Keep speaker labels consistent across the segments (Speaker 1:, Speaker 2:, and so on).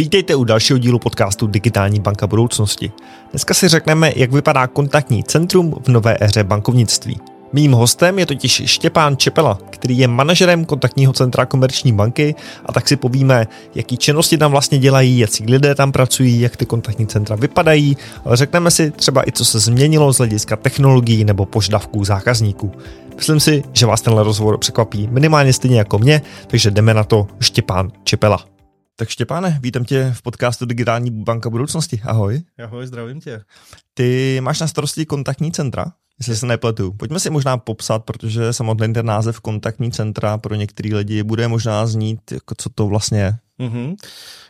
Speaker 1: Vítejte u dalšího dílu podcastu Digitální banka budoucnosti. Dneska si řekneme, jak vypadá kontaktní centrum v nové éře bankovnictví. Mým hostem je totiž Štěpán Čepela, který je manažerem kontaktního centra Komerční banky a tak si povíme, jaký činnosti tam vlastně dělají, jaký lidé tam pracují, jak ty kontaktní centra vypadají, ale řekneme si třeba i, co se změnilo z hlediska technologií nebo požadavků zákazníků. Myslím si, že vás tenhle rozhovor překvapí minimálně stejně jako mě, takže jdeme na to Štěpán Čepela. Tak Štěpáne, vítám tě v podcastu Digitální banka budoucnosti. Ahoj.
Speaker 2: Ahoj, zdravím tě.
Speaker 1: Ty máš na starosti kontaktní centra, jestli se nepletu. Pojďme si možná popsat, protože samotný ten název kontaktní centra pro některé lidi bude možná znít, jako co to vlastně je.
Speaker 2: Mm-hmm.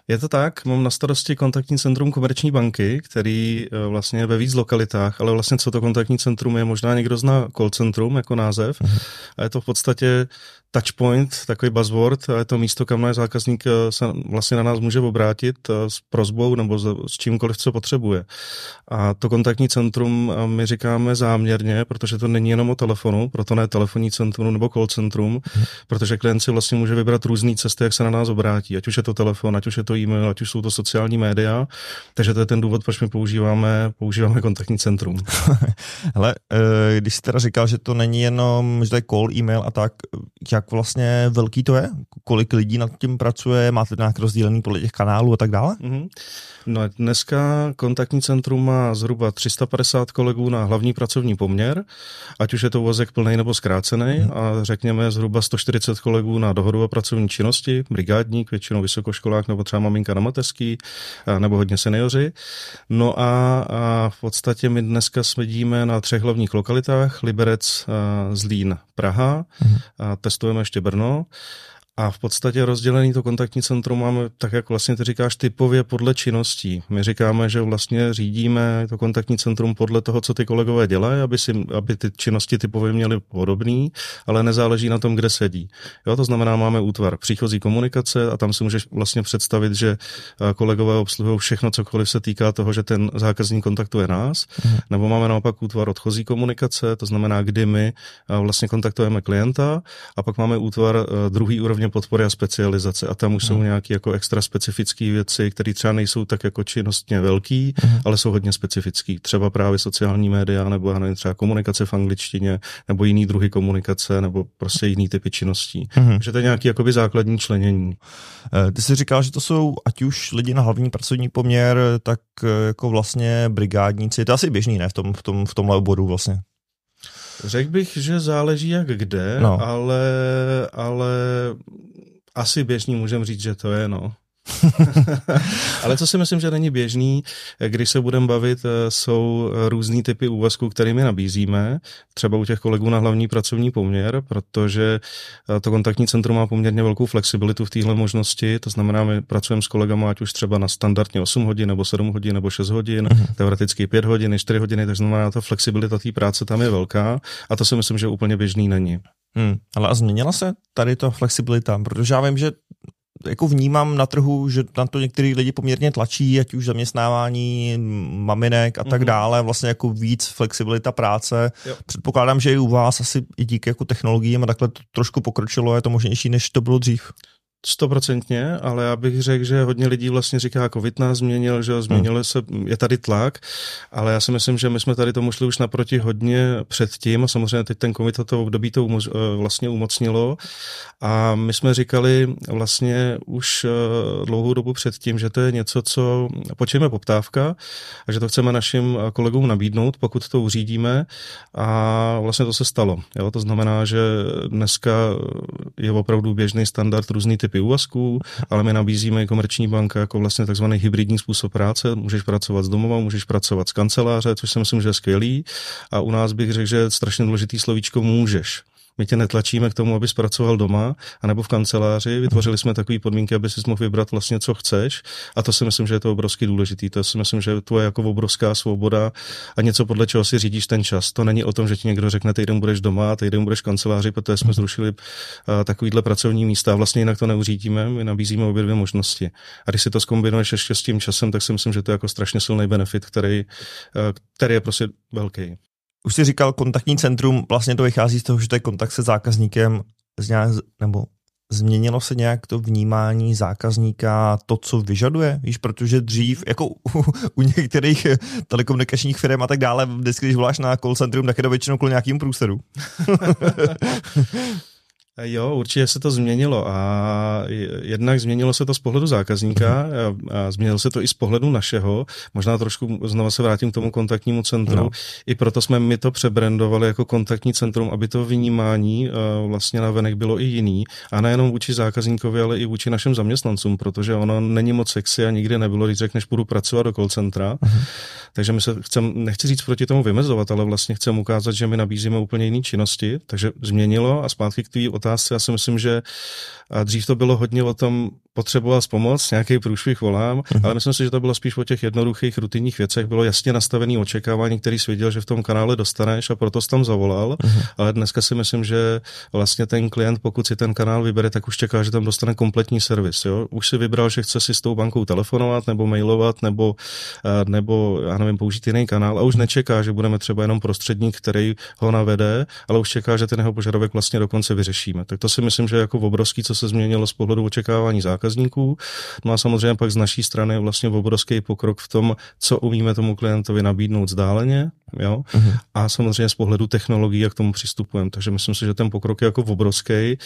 Speaker 2: Je to tak, mám na starosti kontaktní centrum Komerční banky, který eh, vlastně je ve víc lokalitách, ale vlastně co to kontaktní centrum je, možná někdo zná call centrum jako název mm-hmm. a je to v podstatě touchpoint, takový buzzword, a je to místo, kam náš zákazník eh, se vlastně na nás může obrátit eh, s prozbou nebo s čímkoliv, co potřebuje. A to kontaktní centrum my říkáme záměrně, protože to není jenom o telefonu, proto ne telefonní centrum nebo call centrum, hmm. protože klient si vlastně může vybrat různé cesty, jak se na nás obrátí, ať už je to telefon, ať už je to e-mail, ať už jsou to sociální média. Takže to je ten důvod, proč my používáme, používáme kontaktní centrum.
Speaker 1: Hele, eh, když jsi teda říkal, že to není jenom, že to je call, e-mail a tak, jak jak vlastně velký to je? Kolik lidí nad tím pracuje? Máte nějak rozdělený podle těch kanálů a tak dále? Mm-hmm.
Speaker 2: No dneska kontaktní centrum má zhruba 350 kolegů na hlavní pracovní poměr, ať už je to uvozek plný nebo zkrácený mm-hmm. a řekněme zhruba 140 kolegů na dohodu o pracovní činnosti, brigádník, většinou vysokoškolák nebo třeba maminka na mateřský, nebo hodně seniori. No a, a v podstatě my dneska smedíme na třech hlavních lokalitách, Liberec, Zlín, Praha, mm-hmm. a testujeme ještě Brno. A v podstatě rozdělený to kontaktní centrum máme, tak jak vlastně ty říkáš, typově podle činností. My říkáme, že vlastně řídíme to kontaktní centrum podle toho, co ty kolegové dělají, aby, si, aby ty činnosti typově měly podobný, ale nezáleží na tom, kde sedí. Jo, to znamená, máme útvar příchozí komunikace a tam si můžeš vlastně představit, že kolegové obsluhují všechno, cokoliv se týká toho, že ten zákazník kontaktuje nás, mhm. nebo máme naopak útvar odchozí komunikace, to znamená, kdy my vlastně kontaktujeme klienta a pak máme útvar druhý úrovně podpory a specializace a tam už jsou hmm. nějaké jako extra specifické věci, které třeba nejsou tak jako činnostně velký, hmm. ale jsou hodně specifický. Třeba právě sociální média nebo já nevím, třeba komunikace v angličtině nebo jiný druhy komunikace nebo prostě jiný typy činností. Hmm. Takže to je nějaký jakoby základní členění.
Speaker 1: Eh, ty jsi říkal, že to jsou ať už lidi na hlavní pracovní poměr, tak eh, jako vlastně brigádníci, to je asi běžný, ne, v, tom, v, tom, v tomhle oboru vlastně.
Speaker 2: Řekl bych, že záleží jak kde, no. ale, ale asi běžný můžeme říct, že to je, no. Ale co si myslím, že není běžný, když se budeme bavit, eh, jsou různý typy úvazků, kterými nabízíme, třeba u těch kolegů na hlavní pracovní poměr, protože eh, to kontaktní centrum má poměrně velkou flexibilitu v téhle možnosti, to znamená, my pracujeme s kolegama, ať už třeba na standardně 8 hodin, nebo 7 hodin, nebo 6 hodin, uh-huh. teoreticky 5 hodin, 4 hodiny, takže znamená, ta flexibilita té práce tam je velká a to si myslím, že úplně běžný není.
Speaker 1: Hmm, ale a změnila se tady ta flexibilita? Protože já vím, že jako vnímám na trhu, že na to některý lidi poměrně tlačí, ať už zaměstnávání maminek a tak mm-hmm. dále, vlastně jako víc flexibilita práce. Jo. Předpokládám, že i u vás asi i díky jako technologiím a takhle to trošku pokročilo, je to možnější, než to bylo dřív.
Speaker 2: Stoprocentně, ale já bych řekl, že hodně lidí vlastně říká, covid nás změnil, že změnil hmm. se, je tady tlak, ale já si myslím, že my jsme tady tomu šli už naproti hodně předtím a samozřejmě teď ten covid to období to umož, eh, vlastně umocnilo a my jsme říkali vlastně už eh, dlouhou dobu předtím, že to je něco, co počujeme poptávka a že to chceme našim kolegům nabídnout, pokud to uřídíme a vlastně to se stalo. Jo? To znamená, že dneska je opravdu běžný standard různý typ typy úvazků, ale my nabízíme i komerční banka jako vlastně takzvaný hybridní způsob práce. Můžeš pracovat z domova, můžeš pracovat z kanceláře, což si myslím, že je skvělý. A u nás bych řekl, že je strašně důležitý slovíčko můžeš. My tě netlačíme k tomu, aby pracoval doma anebo v kanceláři. Vytvořili jsme takové podmínky, aby si mohl vybrat vlastně, co chceš. A to si myslím, že je to obrovský důležitý. To si myslím, že to je jako obrovská svoboda a něco, podle čeho si řídíš ten čas. To není o tom, že ti někdo řekne, týden budeš doma, týden budeš v kanceláři, protože jsme zrušili takovýhle pracovní místa. Vlastně jinak to neuřídíme, my nabízíme obě dvě možnosti. A když si to zkombinuješ ještě s tím časem, tak si myslím, že to je jako strašně silný benefit, který, který je prostě velký.
Speaker 1: Už jsi říkal kontaktní centrum, vlastně to vychází z toho, že to je kontakt se zákazníkem z nějak, nebo změnilo se nějak to vnímání zákazníka, to, co vyžaduje? Víš, protože dřív, jako u, u některých telekomunikačních firm a tak dále, vždycky, když voláš na call centrum, tak je to většinou kvůli nějakým průseru.
Speaker 2: Jo, určitě se to změnilo a jednak změnilo se to z pohledu zákazníka a, změnilo se to i z pohledu našeho. Možná trošku znova se vrátím k tomu kontaktnímu centru. No. I proto jsme my to přebrandovali jako kontaktní centrum, aby to vnímání vlastně na venek bylo i jiný. A nejenom vůči zákazníkovi, ale i vůči našim zaměstnancům, protože ono není moc sexy a nikdy nebylo, když řekneš, půjdu pracovat do call centra. Uh-huh. Takže my se chcem, nechci říct proti tomu vymezovat, ale vlastně chcem ukázat, že my nabízíme úplně jiné činnosti. Takže změnilo a zpátky k té otázce, já si myslím, že dřív to bylo hodně o tom, potřeboval pomoc, nějaký průšvih volám, uh-huh. ale myslím si, že to bylo spíš o těch jednoduchých rutinních věcech. Bylo jasně nastavený očekávání, který jsi věděl, že v tom kanále dostaneš a proto jsi tam zavolal. Uh-huh. Ale dneska si myslím, že vlastně ten klient, pokud si ten kanál vybere, tak už čeká, že tam dostane kompletní servis. Jo? Už si vybral, že chce si s tou bankou telefonovat nebo mailovat nebo, nebo já nevím, použít jiný kanál a už nečeká, že budeme třeba jenom prostředník, který ho navede, ale už čeká, že ten jeho požadavek vlastně dokonce vyřešíme. Tak to si myslím, že je jako obrovský, co se změnilo z pohledu očekávání zákazníků. No a samozřejmě pak z naší strany je vlastně obrovský pokrok v tom, co umíme tomu klientovi nabídnout zdáleně, jo? Uh-huh. a samozřejmě z pohledu technologií, jak k tomu přistupujeme. Takže myslím si, že ten pokrok je jako obrovský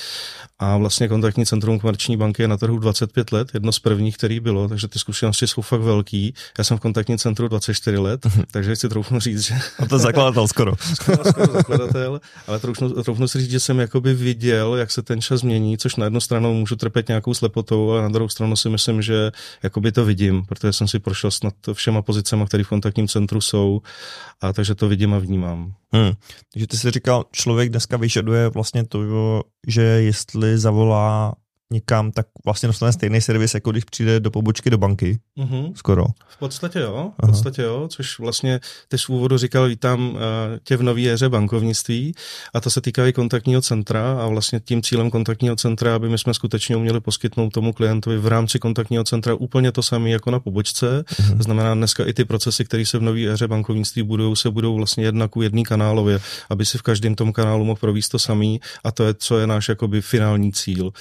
Speaker 2: a vlastně kontaktní centrum komerční banky je na trhu 25 let, jedno z prvních, který bylo, takže ty zkušenosti jsou fakt velký. Já jsem v kontaktním centru 24 let, uh-huh. takže si troufnu říct, že...
Speaker 1: A to zakladatel skoro.
Speaker 2: skoro, skoro zakladatel, ale troufnu, troufnu si říct, že jsem jakoby viděl, jak se ten čas mění, což na jednu stranu můžu trpět nějakou slepotou, ale na druhou stranu si myslím, že jakoby to vidím, protože jsem si prošel snad všema pozicemi, které v kontaktním centru jsou, a takže to vidím a vnímám.
Speaker 1: Hmm. Takže ty jsi říkal, člověk dneska vyžaduje vlastně to, že jestli zavolá někam, tak vlastně dostane stejný servis, jako když přijde do pobočky do banky. Mm-hmm. Skoro.
Speaker 2: V podstatě jo, v podstatě jo, což vlastně ty z úvodu říkal, vítám uh, tě v nový éře bankovnictví a to se týká i kontaktního centra a vlastně tím cílem kontaktního centra, aby my jsme skutečně uměli poskytnout tomu klientovi v rámci kontaktního centra úplně to samé jako na pobočce. Mm-hmm. To znamená dneska i ty procesy, které se v nový éře bankovnictví budou, se budou vlastně jednak u jedný kanálově, aby si v každém tom kanálu mohl províst to samý a to je, co je náš jakoby finální cíl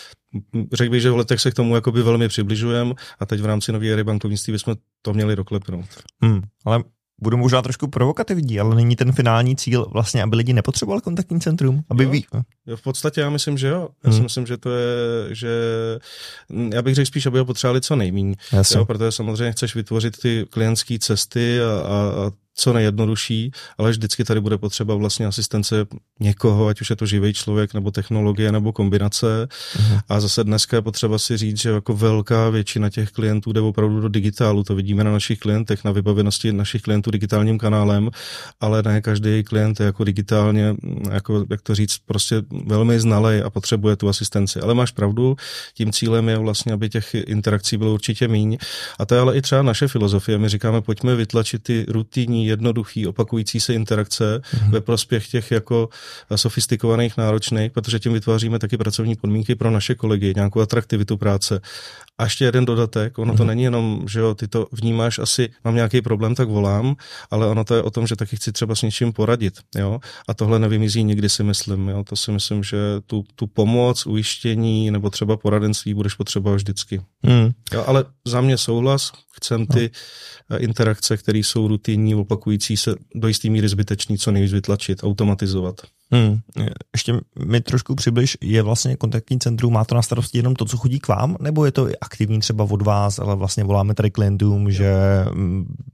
Speaker 2: řekl bych, že v letech se k tomu jakoby velmi přibližujeme a teď v rámci nové éry bankovnictví bychom to měli doklepnout.
Speaker 1: Hmm, ale budu možná trošku provokativní, ale není ten finální cíl vlastně, aby lidi nepotřebovali kontaktní centrum? Aby
Speaker 2: jo, ví... jo, v podstatě já myslím, že jo. Já hmm. si myslím, že to je, že já bych řekl spíš, aby ho potřebovali co nejméně. protože samozřejmě chceš vytvořit ty klientské cesty a, a, a co nejjednodušší, ale vždycky tady bude potřeba vlastně asistence někoho, ať už je to živý člověk, nebo technologie, nebo kombinace. Uh-huh. A zase dneska je potřeba si říct, že jako velká většina těch klientů jde opravdu do digitálu. To vidíme na našich klientech, na vybavenosti našich klientů digitálním kanálem, ale ne každý klient je jako digitálně, jako, jak to říct, prostě velmi znalej a potřebuje tu asistenci. Ale máš pravdu, tím cílem je vlastně, aby těch interakcí bylo určitě míň. A to je ale i třeba naše filozofie. My říkáme, pojďme vytlačit ty rutinní jednoduchý, opakující se interakce mm-hmm. ve prospěch těch jako sofistikovaných, náročných, protože tím vytváříme taky pracovní podmínky pro naše kolegy, nějakou atraktivitu práce. A ještě jeden dodatek, ono to mhm. není jenom, že jo, ty to vnímáš asi, mám nějaký problém, tak volám, ale ono to je o tom, že taky chci třeba s něčím poradit, jo. A tohle nevymizí nikdy si myslím, jo. To si myslím, že tu, tu pomoc, ujištění nebo třeba poradenství budeš potřebovat vždycky. Mm. Jo, ale za mě souhlas, chcem ty no. interakce, které jsou rutinní, opakující se do jistý míry zbytečný, co nejvíc vytlačit, automatizovat.
Speaker 1: Hmm. Ještě mi trošku přibliž, je vlastně kontaktní centrum, má to na starosti jenom to, co chodí k vám, nebo je to i aktivní třeba od vás, ale vlastně voláme tady klientům, že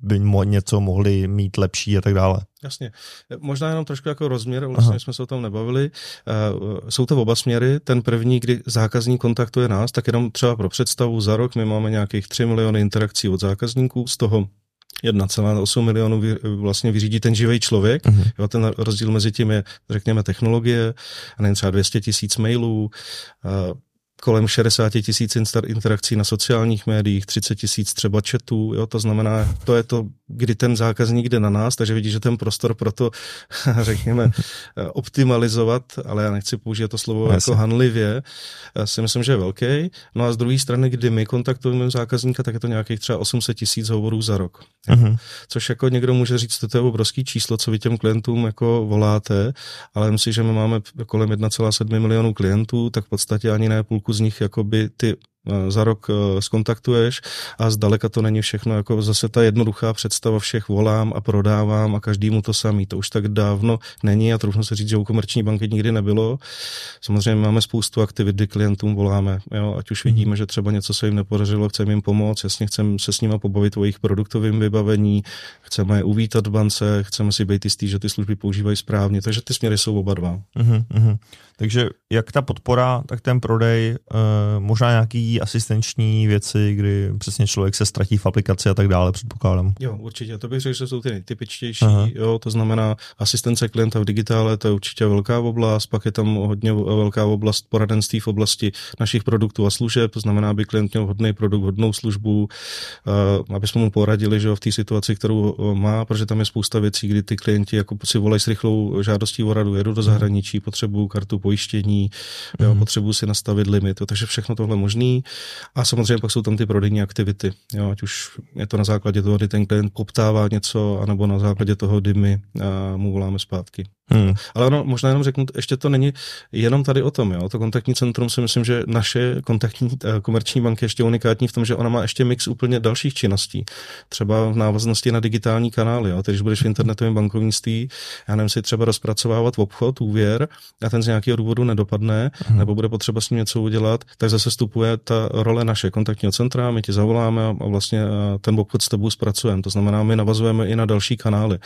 Speaker 1: by něco mohli mít lepší a tak dále?
Speaker 2: Jasně. Možná jenom trošku jako rozměr, vlastně Aha. jsme se o tom nebavili. Uh, jsou to oba směry. Ten první, kdy zákazník kontaktuje nás, tak jenom třeba pro představu za rok my máme nějakých 3 miliony interakcí od zákazníků, z toho 1,8 milionů vy, vlastně vyřídí ten živý člověk. Uh-huh. Jo, ten rozdíl mezi tím je, řekněme, technologie, a nejen třeba 200 tisíc mailů, kolem 60 tisíc interakcí na sociálních médiích, 30 tisíc třeba chatů, jo, to znamená, to je to, kdy ten zákazník jde na nás, takže vidí, že ten prostor pro to, řekněme, optimalizovat, ale já nechci použít to slovo Jasně. jako hanlivě, já si myslím, že je velký. No a z druhé strany, kdy my kontaktujeme zákazníka, tak je to nějakých třeba 800 tisíc hovorů za rok. Uh-huh. Což jako někdo může říct, to je obrovský číslo, co vy těm klientům jako voláte, ale myslím že my máme kolem 1,7 milionů klientů, tak v podstatě ani ne půlku z nich jakoby ty za rok eh, skontaktuješ a zdaleka to není všechno jako zase ta jednoduchá představa všech volám a prodávám a každému to samý. To už tak dávno není a trochu se říct, že u komerční banky nikdy nebylo. Samozřejmě máme spoustu aktivit, kdy klientům voláme, jo, ať už vidíme, že třeba něco se jim nepodařilo, chceme jim pomoct, jasně chceme se s nimi pobavit o jejich produktovém vybavení, chceme je uvítat v bance, chceme si být jistý, že ty služby používají správně, takže ty směry jsou oba dva. Uh-huh,
Speaker 1: uh-huh. Takže jak ta podpora, tak ten prodej, uh, možná nějaký asistenční věci, kdy přesně člověk se ztratí v aplikaci a tak dále, předpokládám.
Speaker 2: Jo, určitě. To bych řekl, že jsou ty nejtypičtější. Aha. Jo, to znamená asistence klienta v digitále, to je určitě velká oblast, pak je tam hodně velká oblast poradenství v oblasti našich produktů a služeb, to znamená, aby klient měl hodný produkt, hodnou službu, uh, aby jsme mu poradili, že jo, v té situaci, kterou má, protože tam je spousta věcí, kdy ty klienti jako si volají s rychlou žádostí o radu, jedu do zahraničí, potřebuju kartu pojištění, jo, mhm. potřebuju si nastavit limit, jo, takže všechno tohle možný. A samozřejmě pak jsou tam ty prodejní aktivity, jo, ať už je to na základě toho, kdy ten klient poptává něco, anebo na základě toho, kdy my mu voláme zpátky. Hmm. Ale ono, možná jenom řeknu, ještě to není jenom tady o tom. Jo? To kontaktní centrum si myslím, že naše kontaktní eh, komerční banky je ještě unikátní v tom, že ona má ještě mix úplně dalších činností. Třeba v návaznosti na digitální kanály. Jo? Tedy, když budeš v internetovém bankovnictví, já nevím, si třeba rozpracovávat obchod, úvěr a ten z nějakého důvodu nedopadne, hmm. nebo bude potřeba s ním něco udělat, tak zase vstupuje ta role naše kontaktního centra, my ti zavoláme a vlastně eh, ten obchod s tebou zpracujeme. To znamená, my navazujeme i na další kanály.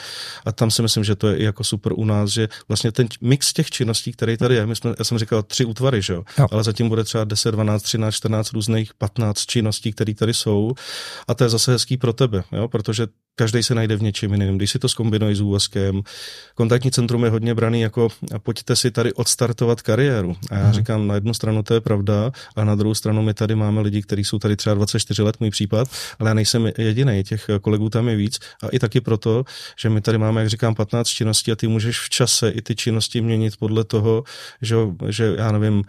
Speaker 2: A tam si myslím, že to je i jako super u nás, že vlastně ten mix těch činností, který tady je, my jsme, já jsem říkal tři útvary, že jo? jo. ale zatím bude třeba 10, 12, 13, 14 různých 15 činností, které tady jsou a to je zase hezký pro tebe, jo? protože každý se najde v něčem jiném. Když si to zkombinuješ s úvazkem, kontaktní centrum je hodně braný jako a pojďte si tady odstartovat kariéru. A já hmm. říkám, na jednu stranu to je pravda, a na druhou stranu my tady máme lidi, kteří jsou tady třeba 24 let, můj případ, ale já nejsem jediný, těch kolegů tam je víc. A i taky proto, že my tady máme, jak říkám, 15 činností a ty můžeš v čase i ty činnosti měnit podle toho, že, že já nevím,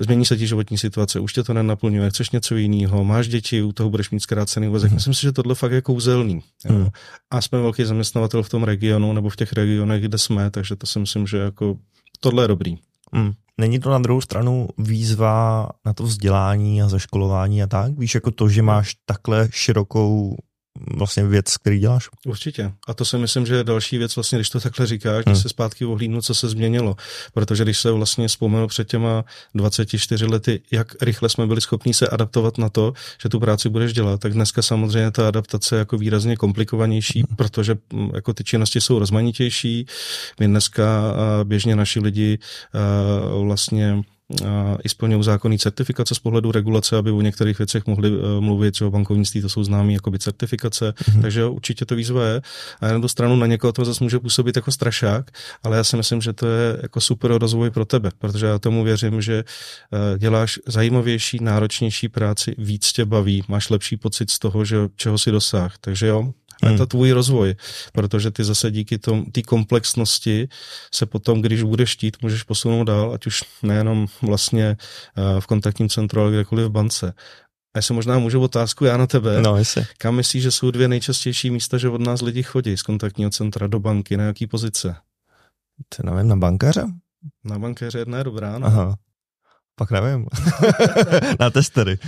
Speaker 2: změní se ti životní situace, už tě to nenaplňuje, chceš něco jiného, máš děti, u toho budeš mít zkrácený úvazek. Hmm. Myslím si, že tohle fakt je kouzelný. Jo. Hmm. A jsme velký zaměstnavatel v tom regionu nebo v těch regionech, kde jsme, takže to si myslím, že jako tohle je dobrý.
Speaker 1: Hmm. Není to na druhou stranu výzva na to vzdělání a zaškolování a tak? Víš, jako to, že máš takhle širokou vlastně věc, který děláš.
Speaker 2: Určitě. A to si myslím, že je další věc, vlastně, když to takhle říkáš, hmm. se zpátky ohlídnu, co se změnilo. Protože když se vlastně vzpomenu před těma 24 lety, jak rychle jsme byli schopni se adaptovat na to, že tu práci budeš dělat, tak dneska samozřejmě ta adaptace je jako výrazně komplikovanější, hmm. protože mm, jako ty činnosti jsou rozmanitější. My dneska běžně naši lidi vlastně i splňují zákonný certifikace z pohledu regulace, aby o některých věcech mohli uh, mluvit, že o bankovnictví to jsou známé jakoby certifikace, mm-hmm. takže určitě to výzva je. A na tu stranu na někoho to zase může působit jako strašák, ale já si myslím, že to je jako super rozvoj pro tebe, protože já tomu věřím, že uh, děláš zajímavější, náročnější práci, víc tě baví, máš lepší pocit z toho, že čeho si dosáh. Takže jo, a je to hmm. tvůj rozvoj, protože ty zase díky té komplexnosti se potom, když budeš štít, můžeš posunout dál, ať už nejenom vlastně eh, v kontaktním centru, ale kdekoliv v bance. A jestli možná můžu otázku já na tebe.
Speaker 1: No, jestli.
Speaker 2: Kam myslíš, že jsou dvě nejčastější místa, že od nás lidi chodí z kontaktního centra do banky, na jaký pozice?
Speaker 1: To nevím, na bankaře?
Speaker 2: Na bankéře jedna je dobrá, no.
Speaker 1: Aha. Pak nevím. na testery.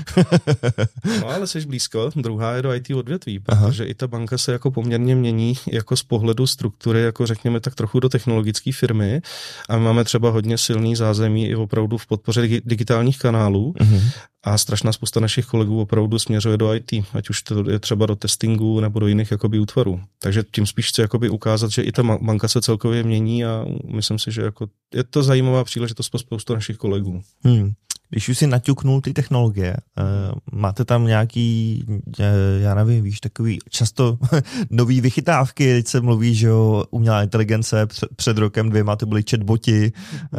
Speaker 2: no ale jsi blízko. Druhá je do IT odvětví, protože Aha. i ta banka se jako poměrně mění jako z pohledu struktury, jako řekněme tak trochu do technologické firmy a my máme třeba hodně silný zázemí i opravdu v podpoře digitálních kanálů uh-huh. A strašná spousta našich kolegů opravdu směřuje do IT, ať už to je třeba do testingu nebo do jiných jakoby útvarů. Takže tím spíš chci jakoby ukázat, že i ta banka se celkově mění a myslím si, že jako je to zajímavá příležitost pro spoustu našich kolegů. Hmm.
Speaker 1: Když už si naťuknul ty technologie, uh, máte tam nějaký, uh, já nevím, víš, takový často nový vychytávky, teď se mluví, že jo, umělá inteligence, před, rokem dvěma to byly chatboti, uh,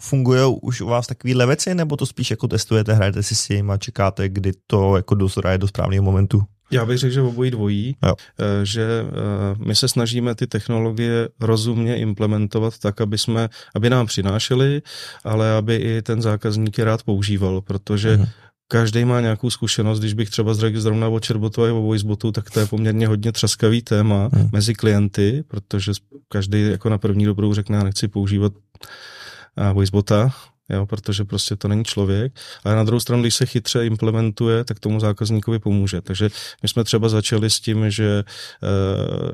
Speaker 1: fungují už u vás takový věci, nebo to spíš jako testujete, hrajete si s tím a čekáte, kdy to jako dozraje do správného momentu?
Speaker 2: Já bych řekl, že obojí dvojí, jo. Eh, že eh, my se snažíme ty technologie rozumně implementovat tak, aby, jsme, aby nám přinášely, ale aby i ten zákazník je rád používal, protože mhm. každý má nějakou zkušenost, když bych třeba zřekl zrovna o chatbotu a o voicebotu, tak to je poměrně hodně třaskavý téma hmm. mezi klienty, protože každý jako na první dobrou řekne, já nechci používat voicebota, jo, protože prostě to není člověk, ale na druhou stranu, když se chytře implementuje, tak tomu zákazníkovi pomůže. Takže my jsme třeba začali s tím, že e,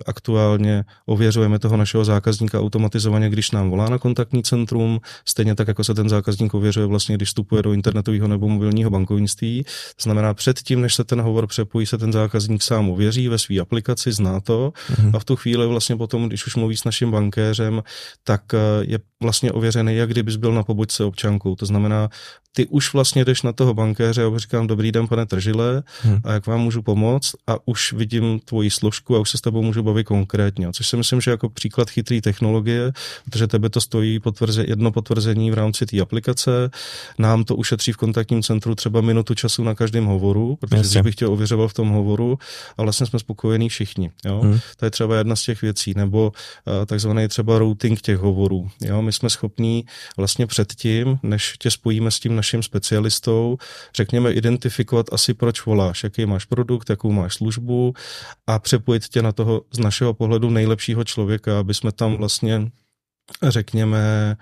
Speaker 2: aktuálně ověřujeme toho našeho zákazníka automatizovaně, když nám volá na kontaktní centrum, stejně tak, jako se ten zákazník ověřuje vlastně, když vstupuje do internetového nebo mobilního bankovnictví. To znamená, předtím, než se ten hovor přepojí, se ten zákazník sám ověří ve své aplikaci, zná to mm-hmm. a v tu chvíli vlastně potom, když už mluví s naším bankéřem, tak eh, je vlastně ověřený, jak kdybys byl na pobočce občankou. To znamená, ty už vlastně jdeš na toho bankéře a říkám, dobrý den, pane Tržile, hmm. a jak vám můžu pomoct a už vidím tvoji složku a už se s tebou můžu bavit konkrétně. Což si myslím, že jako příklad chytrý technologie, protože tebe to stojí potvrze, jedno potvrzení v rámci té aplikace, nám to ušetří v kontaktním centru třeba minutu času na každém hovoru, protože Jasně. bych tě ověřoval v tom hovoru a vlastně jsme spokojení všichni. Jo? Hmm. To je třeba jedna z těch věcí, nebo uh, takzvaný třeba routing těch hovorů. Jo? My jsme schopní vlastně předtím, než tě spojíme s tím naším specialistou, řekněme, identifikovat asi proč voláš, jaký máš produkt, jakou máš službu a přepojit tě na toho z našeho pohledu nejlepšího člověka, aby jsme tam vlastně řekněme,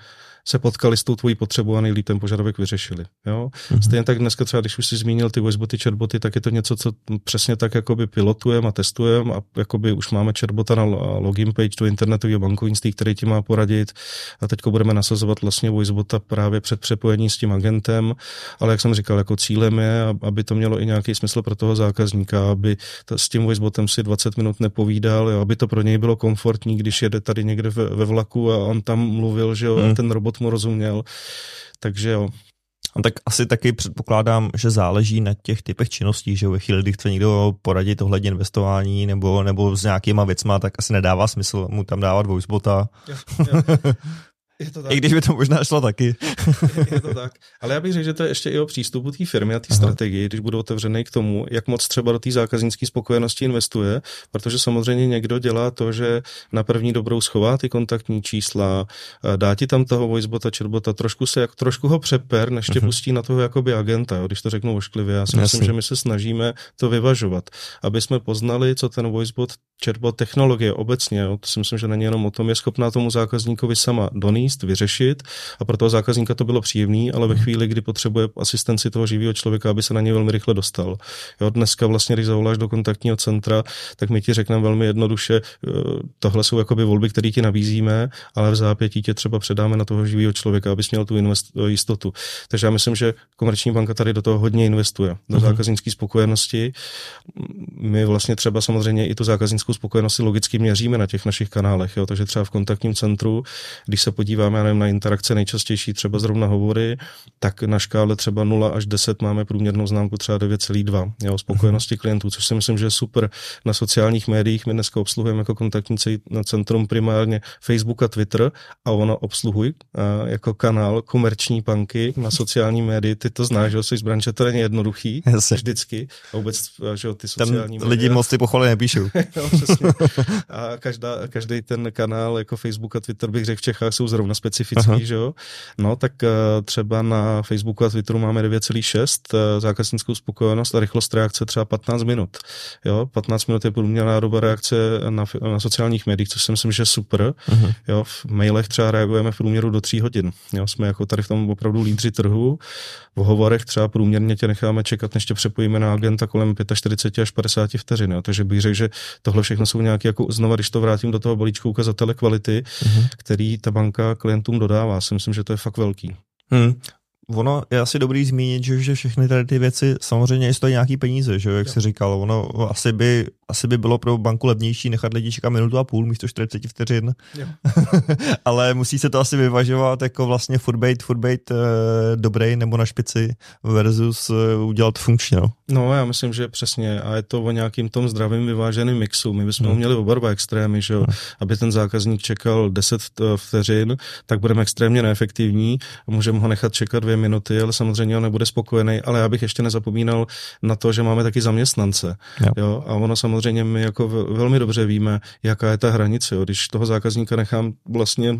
Speaker 2: se potkali s tou tvojí potřebou a nejlíp ten požadavek vyřešili. Jo? Mm-hmm. Stejně tak dneska třeba, když už si zmínil ty voiceboty, chatboty, tak je to něco, co přesně tak jakoby pilotujeme a testujeme a jakoby už máme chatbota na login page do internetového bankovnictví, který ti má poradit a teď budeme nasazovat vlastně voicebota právě před přepojení s tím agentem, ale jak jsem říkal, jako cílem je, aby to mělo i nějaký smysl pro toho zákazníka, aby to, s tím voicebotem si 20 minut nepovídal, jo, aby to pro něj bylo komfortní, když jede tady někde ve, ve vlaku a on tam mluvil, že jo, mm. ten robot mu rozuměl. Takže jo,
Speaker 1: a tak asi taky předpokládám, že záleží na těch typech činností, že ve chvíli, kdy chce někdo poradit ohledně investování nebo, nebo s nějakýma věcma, tak asi nedává smysl mu tam dávat voicebota. Jo, jo. Je to tak. I když by to možná šlo taky.
Speaker 2: je, je to tak. Ale já bych řekl, že to je ještě i o přístupu té firmy a té strategii, když budou otevřený k tomu, jak moc třeba do té zákaznické spokojenosti investuje, protože samozřejmě někdo dělá to, že na první dobrou schová ty kontaktní čísla, dá ti tam toho voicebota, chatbota, trošku se jak trošku ho přeper, než tě uh-huh. pustí na toho jakoby agenta, jo, když to řeknu ošklivě. Já si Jasný. myslím, že my se snažíme to vyvažovat, aby jsme poznali, co ten voicebot, chatbot, technologie obecně, jo, to si myslím, že není jenom o tom, je schopná tomu zákazníkovi sama doní najíst, vyřešit a pro toho zákazníka to bylo příjemné, ale ve hmm. chvíli, kdy potřebuje asistenci toho živého člověka, aby se na něj velmi rychle dostal. Jo, dneska vlastně, když zavoláš do kontaktního centra, tak my ti řekneme velmi jednoduše, eh, tohle jsou jakoby volby, které ti nabízíme, ale v zápětí tě třeba předáme na toho živého člověka, abys měl tu invest, eh, jistotu. Takže já myslím, že komerční banka tady do toho hodně investuje, do uh-huh. zákaznické spokojenosti. My vlastně třeba samozřejmě i tu zákaznickou spokojenost logicky měříme na těch našich kanálech, jo? takže třeba v kontaktním centru, když se podíváme podíváme nevím, na interakce nejčastější, třeba zrovna hovory, tak na škále třeba 0 až 10 máme průměrnou známku třeba 9,2 jo, spokojenosti mm-hmm. klientů, což si myslím, že je super. Na sociálních médiích my dneska obsluhujeme jako kontaktní na centrum primárně Facebook a Twitter a ono obsluhuj a jako kanál komerční banky na sociální médii. Ty to znáš, že jsi z branže, to není jednoduchý Jasně. vždycky. A vůbec, že ty sociální
Speaker 1: Tam lidi moc ty pochvaly nepíšou.
Speaker 2: no, přesně. A každá, každý ten kanál jako Facebook a Twitter bych řekl v Čechách jsou zrovna specifický, Aha. že jo? No, tak uh, třeba na Facebooku a Twitteru máme 9,6 uh, eh, zákaznickou spokojenost a rychlost reakce třeba 15 minut. Jo, 15 minut je průměrná doba reakce na, na sociálních médiích, což si myslím, že je super. Aha. Jo, v mailech třeba reagujeme v průměru do 3 hodin. Jo, jsme jako tady v tom opravdu lídři trhu. V hovorech třeba průměrně tě necháme čekat, než tě přepojíme na agenta kolem 45 až 50 vteřin. Jo. Takže bych řekl, že tohle všechno jsou nějaké, jako znova, když to vrátím do toho balíčku ukazatele kvality, uh-huh. který ta banka klientům dodává. Si myslím, že to je fakt velký.
Speaker 1: Hmm. Ono je asi dobrý zmínit, že, že všechny tady ty věci samozřejmě stojí nějaký peníze, že jak jo. jsi říkal. Ono asi by, asi by bylo pro banku levnější nechat lidi čekat minutu a půl místo 40 vteřin. Ale musí se to asi vyvažovat jako vlastně furt být, furt uh, dobrý nebo na špici versus uh, udělat funkčně. No.
Speaker 2: no já myslím, že přesně a je to o nějakým tom zdravým vyváženým mixu. My bychom hmm. měli oba dva extrémy, že jo? Hmm. aby ten zákazník čekal 10 vteřin, tak budeme extrémně neefektivní a můžeme ho nechat čekat dvě minuty, ale samozřejmě on nebude spokojený, ale já bych ještě nezapomínal na to, že máme taky zaměstnance. Jo. Jo? A ono samozřejmě my jako velmi dobře víme, jaká je ta hranice. Jo? Když toho zákazníka nechám vlastně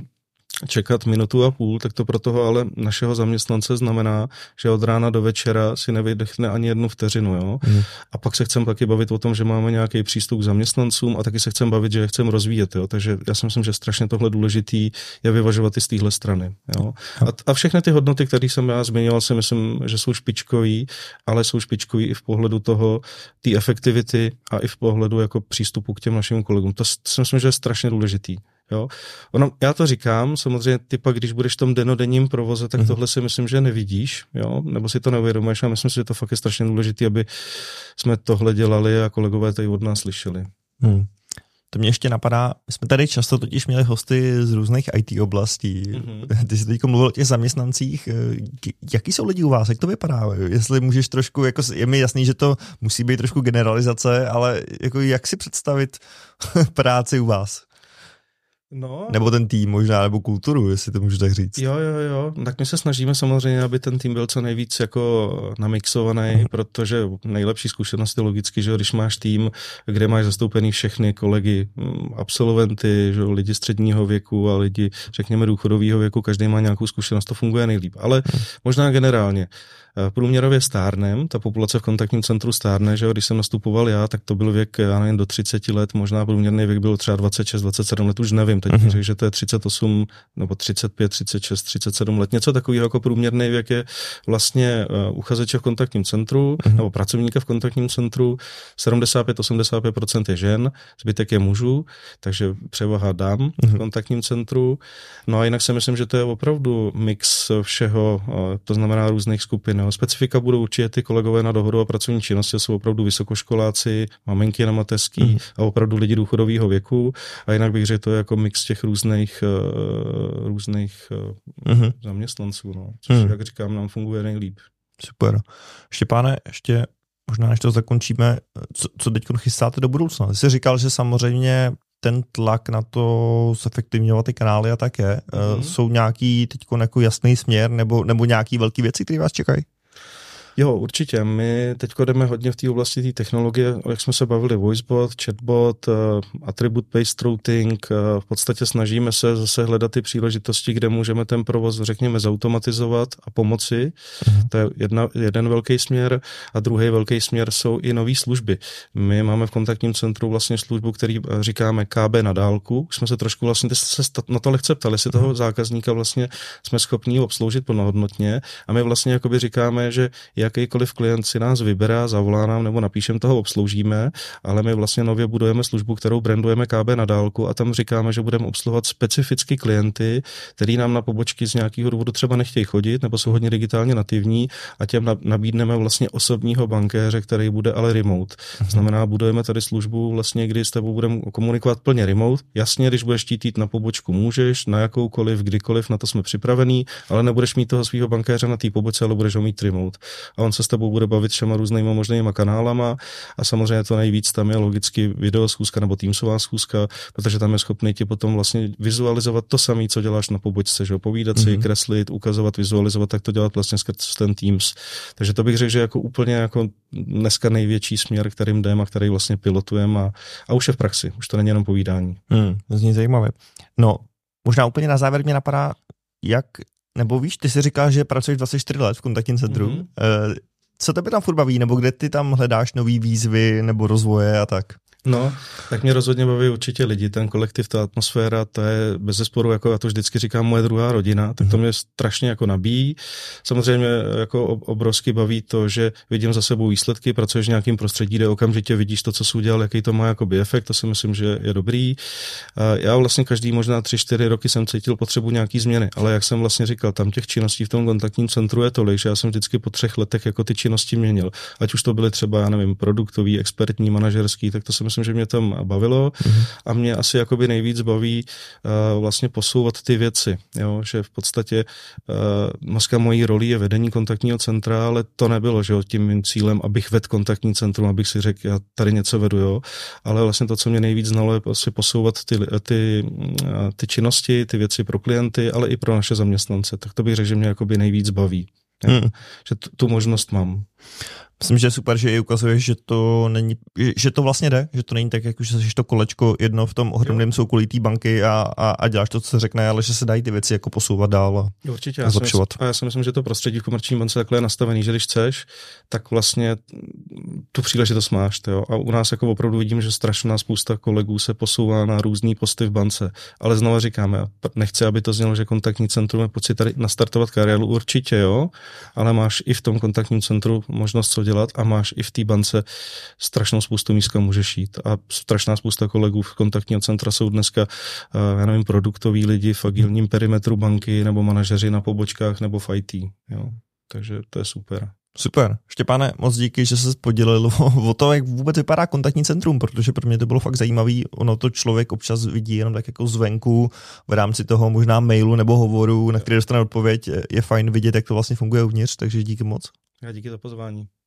Speaker 2: čekat minutu a půl, tak to pro toho ale našeho zaměstnance znamená, že od rána do večera si nevydechne ani jednu vteřinu. Jo? Mm. A pak se chceme taky bavit o tom, že máme nějaký přístup k zaměstnancům a taky se chceme bavit, že je chceme rozvíjet. Jo? Takže já si myslím, že strašně tohle důležitý je vyvažovat i z téhle strany. Jo? A, a všechny ty hodnoty, které jsem já zmiňoval, si myslím, že jsou špičkový, ale jsou špičkový i v pohledu toho, té efektivity a i v pohledu jako přístupu k těm našim kolegům. To si myslím, že je strašně důležitý. Jo. Ono, já to říkám, samozřejmě ty pak, když budeš v tom denodenním provoze, tak mm-hmm. tohle si myslím, že nevidíš, jo, nebo si to neuvědomuješ a myslím si, že to fakt je strašně důležité, aby jsme tohle dělali a kolegové tady od nás slyšeli. Hmm.
Speaker 1: To mě ještě napadá, my jsme tady často totiž měli hosty z různých IT oblastí. Mm-hmm. Ty jsi teď mluvil o těch zaměstnancích. Jaký jsou lidi u vás? Jak to vypadá? Jestli můžeš trošku, jako je mi jasný, že to musí být trošku generalizace, ale jako jak si představit práci u vás? No. Nebo ten tým možná, nebo kulturu, jestli to můžu tak říct.
Speaker 2: Jo, jo, jo. Tak my se snažíme samozřejmě, aby ten tým byl co nejvíc jako namixovaný, mm. protože nejlepší zkušenost je logicky, že když máš tým, kde máš zastoupený všechny kolegy, mm, absolventy, že lidi středního věku a lidi, řekněme, důchodového věku, každý má nějakou zkušenost, to funguje nejlíp. Ale mm. možná generálně. Eh, průměrově stárnem, ta populace v kontaktním centru stárne, že když jsem nastupoval já, tak to byl věk, já nevím, do 30 let, možná průměrný věk byl třeba 26, 27 let, už nevím, teď uh-huh. řekl, že to je 38 nebo 35, 36, 37 let, něco takového jako průměrný věk je vlastně uh, uchazeče v kontaktním centru uh-huh. nebo pracovníka v kontaktním centru, 75-85% je žen, zbytek je mužů, takže převaha dám uh-huh. v mhm. kontaktním centru. No a jinak si myslím, že to je opravdu mix všeho, uh, to znamená různých skupin, Jo. Specifika budou určitě ty kolegové na dohodu a pracovní činnosti, jsou opravdu vysokoškoláci, maminky na mateřský mm. a opravdu lidi důchodového věku. A jinak bych řekl, to je jako mix těch různých, uh, různých mm. zaměstnanců, no. což, mm. jak říkám, nám funguje nejlíp.
Speaker 1: Super. Štěpáne, ještě možná než to zakončíme, co, co teď chystáte do budoucna? Ty jsi říkal, že samozřejmě ten tlak na to zefektivňovat ty kanály a tak je. Mm-hmm. Jsou nějaký teď jako jasný směr nebo, nebo nějaký velký věci, které vás čekají?
Speaker 2: Jo, určitě. My teď jdeme hodně v té oblasti té technologie, jak jsme se bavili, voicebot, chatbot, uh, attribute-based routing. Uh, v podstatě snažíme se zase hledat ty příležitosti, kde můžeme ten provoz, řekněme, zautomatizovat a pomoci. Uh-huh. To je jedna, jeden velký směr. A druhý velký směr jsou i nové služby. My máme v kontaktním centru vlastně službu, který říkáme KB na dálku. Už jsme se trošku vlastně se na to lehce ptali, jestli toho zákazníka vlastně jsme schopni obsloužit plnohodnotně. A my vlastně jakoby říkáme, že jakýkoliv klient si nás vybere, zavolá nám nebo napíšem toho obsloužíme, ale my vlastně nově budujeme službu, kterou brandujeme KB na dálku a tam říkáme, že budeme obsluhovat specificky klienty, který nám na pobočky z nějakého důvodu třeba nechtějí chodit nebo jsou hodně digitálně nativní a těm nabídneme vlastně osobního bankéře, který bude ale remote. Mhm. Znamená, budujeme tady službu vlastně, kdy s tebou budeme komunikovat plně remote. Jasně, když budeš chtít jít na pobočku, můžeš, na jakoukoliv, kdykoliv, na to jsme připravení, ale nebudeš mít toho svého bankéře na té pobočce, ale budeš ho mít remote. A on se s tebou bude bavit všema různýma možnýma kanálama a samozřejmě to nejvíc tam je logicky video schůzka nebo Teamsová schůzka, protože tam je schopný ti potom vlastně vizualizovat to samé, co děláš na pobočce, že povídat mm-hmm. si, mhm. kreslit, ukazovat, vizualizovat, tak to dělat vlastně skrz ten Teams. Takže to bych řekl, že jako úplně jako dneska největší směr, kterým jdeme a který vlastně pilotujeme a, a už je v praxi, už to není jenom povídání.
Speaker 1: Hmm, to zní zajímavé. No, možná úplně na závěr mě napadá, jak nebo víš, ty si říkáš, že pracuješ 24 let v kontaktním centru. Mm-hmm. Co tebe tam furt baví, nebo kde ty tam hledáš nové výzvy nebo rozvoje a tak?
Speaker 2: No, tak mě rozhodně baví určitě lidi, ten kolektiv, ta atmosféra, to je bez zesporu, jako já to vždycky říkám, moje druhá rodina, tak to mhm. mě strašně jako nabíjí. Samozřejmě jako obrovsky baví to, že vidím za sebou výsledky, pracuješ v nějakým prostředí, kde okamžitě vidíš to, co jsi udělal, jaký to má jakoby efekt, to si myslím, že je dobrý. Já vlastně každý možná tři, čtyři roky jsem cítil potřebu nějaký změny, ale jak jsem vlastně říkal, tam těch činností v tom kontaktním centru je tolik, že já jsem vždycky po třech letech jako ty činnosti měnil. Ať už to byly třeba, já nevím, produktový, expertní, manažerský, tak to si myslím, že mě tam bavilo mm-hmm. a mě asi jakoby nejvíc baví uh, vlastně posouvat ty věci, jo? že v podstatě uh, dneska mojí roli je vedení kontaktního centra, ale to nebylo, že jo, tím mým cílem, abych vedl kontaktní centrum, abych si řekl, já tady něco vedu, jo, ale vlastně to, co mě nejvíc znalo, je asi posouvat ty, ty, uh, ty činnosti, ty věci pro klienty, ale i pro naše zaměstnance, tak to bych řekl, že mě jakoby nejvíc baví. Hmm. Že tu možnost mám.
Speaker 1: Myslím, že je super, že i ukazuješ, že to není, že to vlastně jde, že to není tak, jako že jsi to kolečko jedno v tom ohromném soukolí té banky a, a, a, děláš to, co se řekne, ale že se dají ty věci jako posouvat dál a
Speaker 2: Určitě, já zlepšovat. Si, a já si myslím, že to prostředí v komerční bance takhle je nastavený, že když chceš, tak vlastně tu příležitost máš. Jo? A u nás jako opravdu vidím, že strašná spousta kolegů se posouvá na různý posty v bance. Ale znovu říkáme, nechci, aby to znělo, že kontaktní centrum je pocit tady nastartovat kariéru, určitě jo, ale máš i v tom kontaktním centru možnost co dělat a máš i v té bance strašnou spoustu míst, kam můžeš jít. A strašná spousta kolegů v kontaktního centra jsou dneska, eh, já nevím, produktoví lidi v agilním perimetru banky nebo manažeři na pobočkách nebo v IT. Jo. Takže to je super.
Speaker 1: Super. Štěpáne, moc díky, že se podělil o to, jak vůbec vypadá kontaktní centrum, protože pro mě to bylo fakt zajímavý. Ono to člověk občas vidí jenom tak jako zvenku v rámci toho možná mailu nebo hovoru, na který dostane odpověď. Je fajn vidět, jak to vlastně funguje uvnitř, takže díky moc.
Speaker 2: Já díky za pozvání.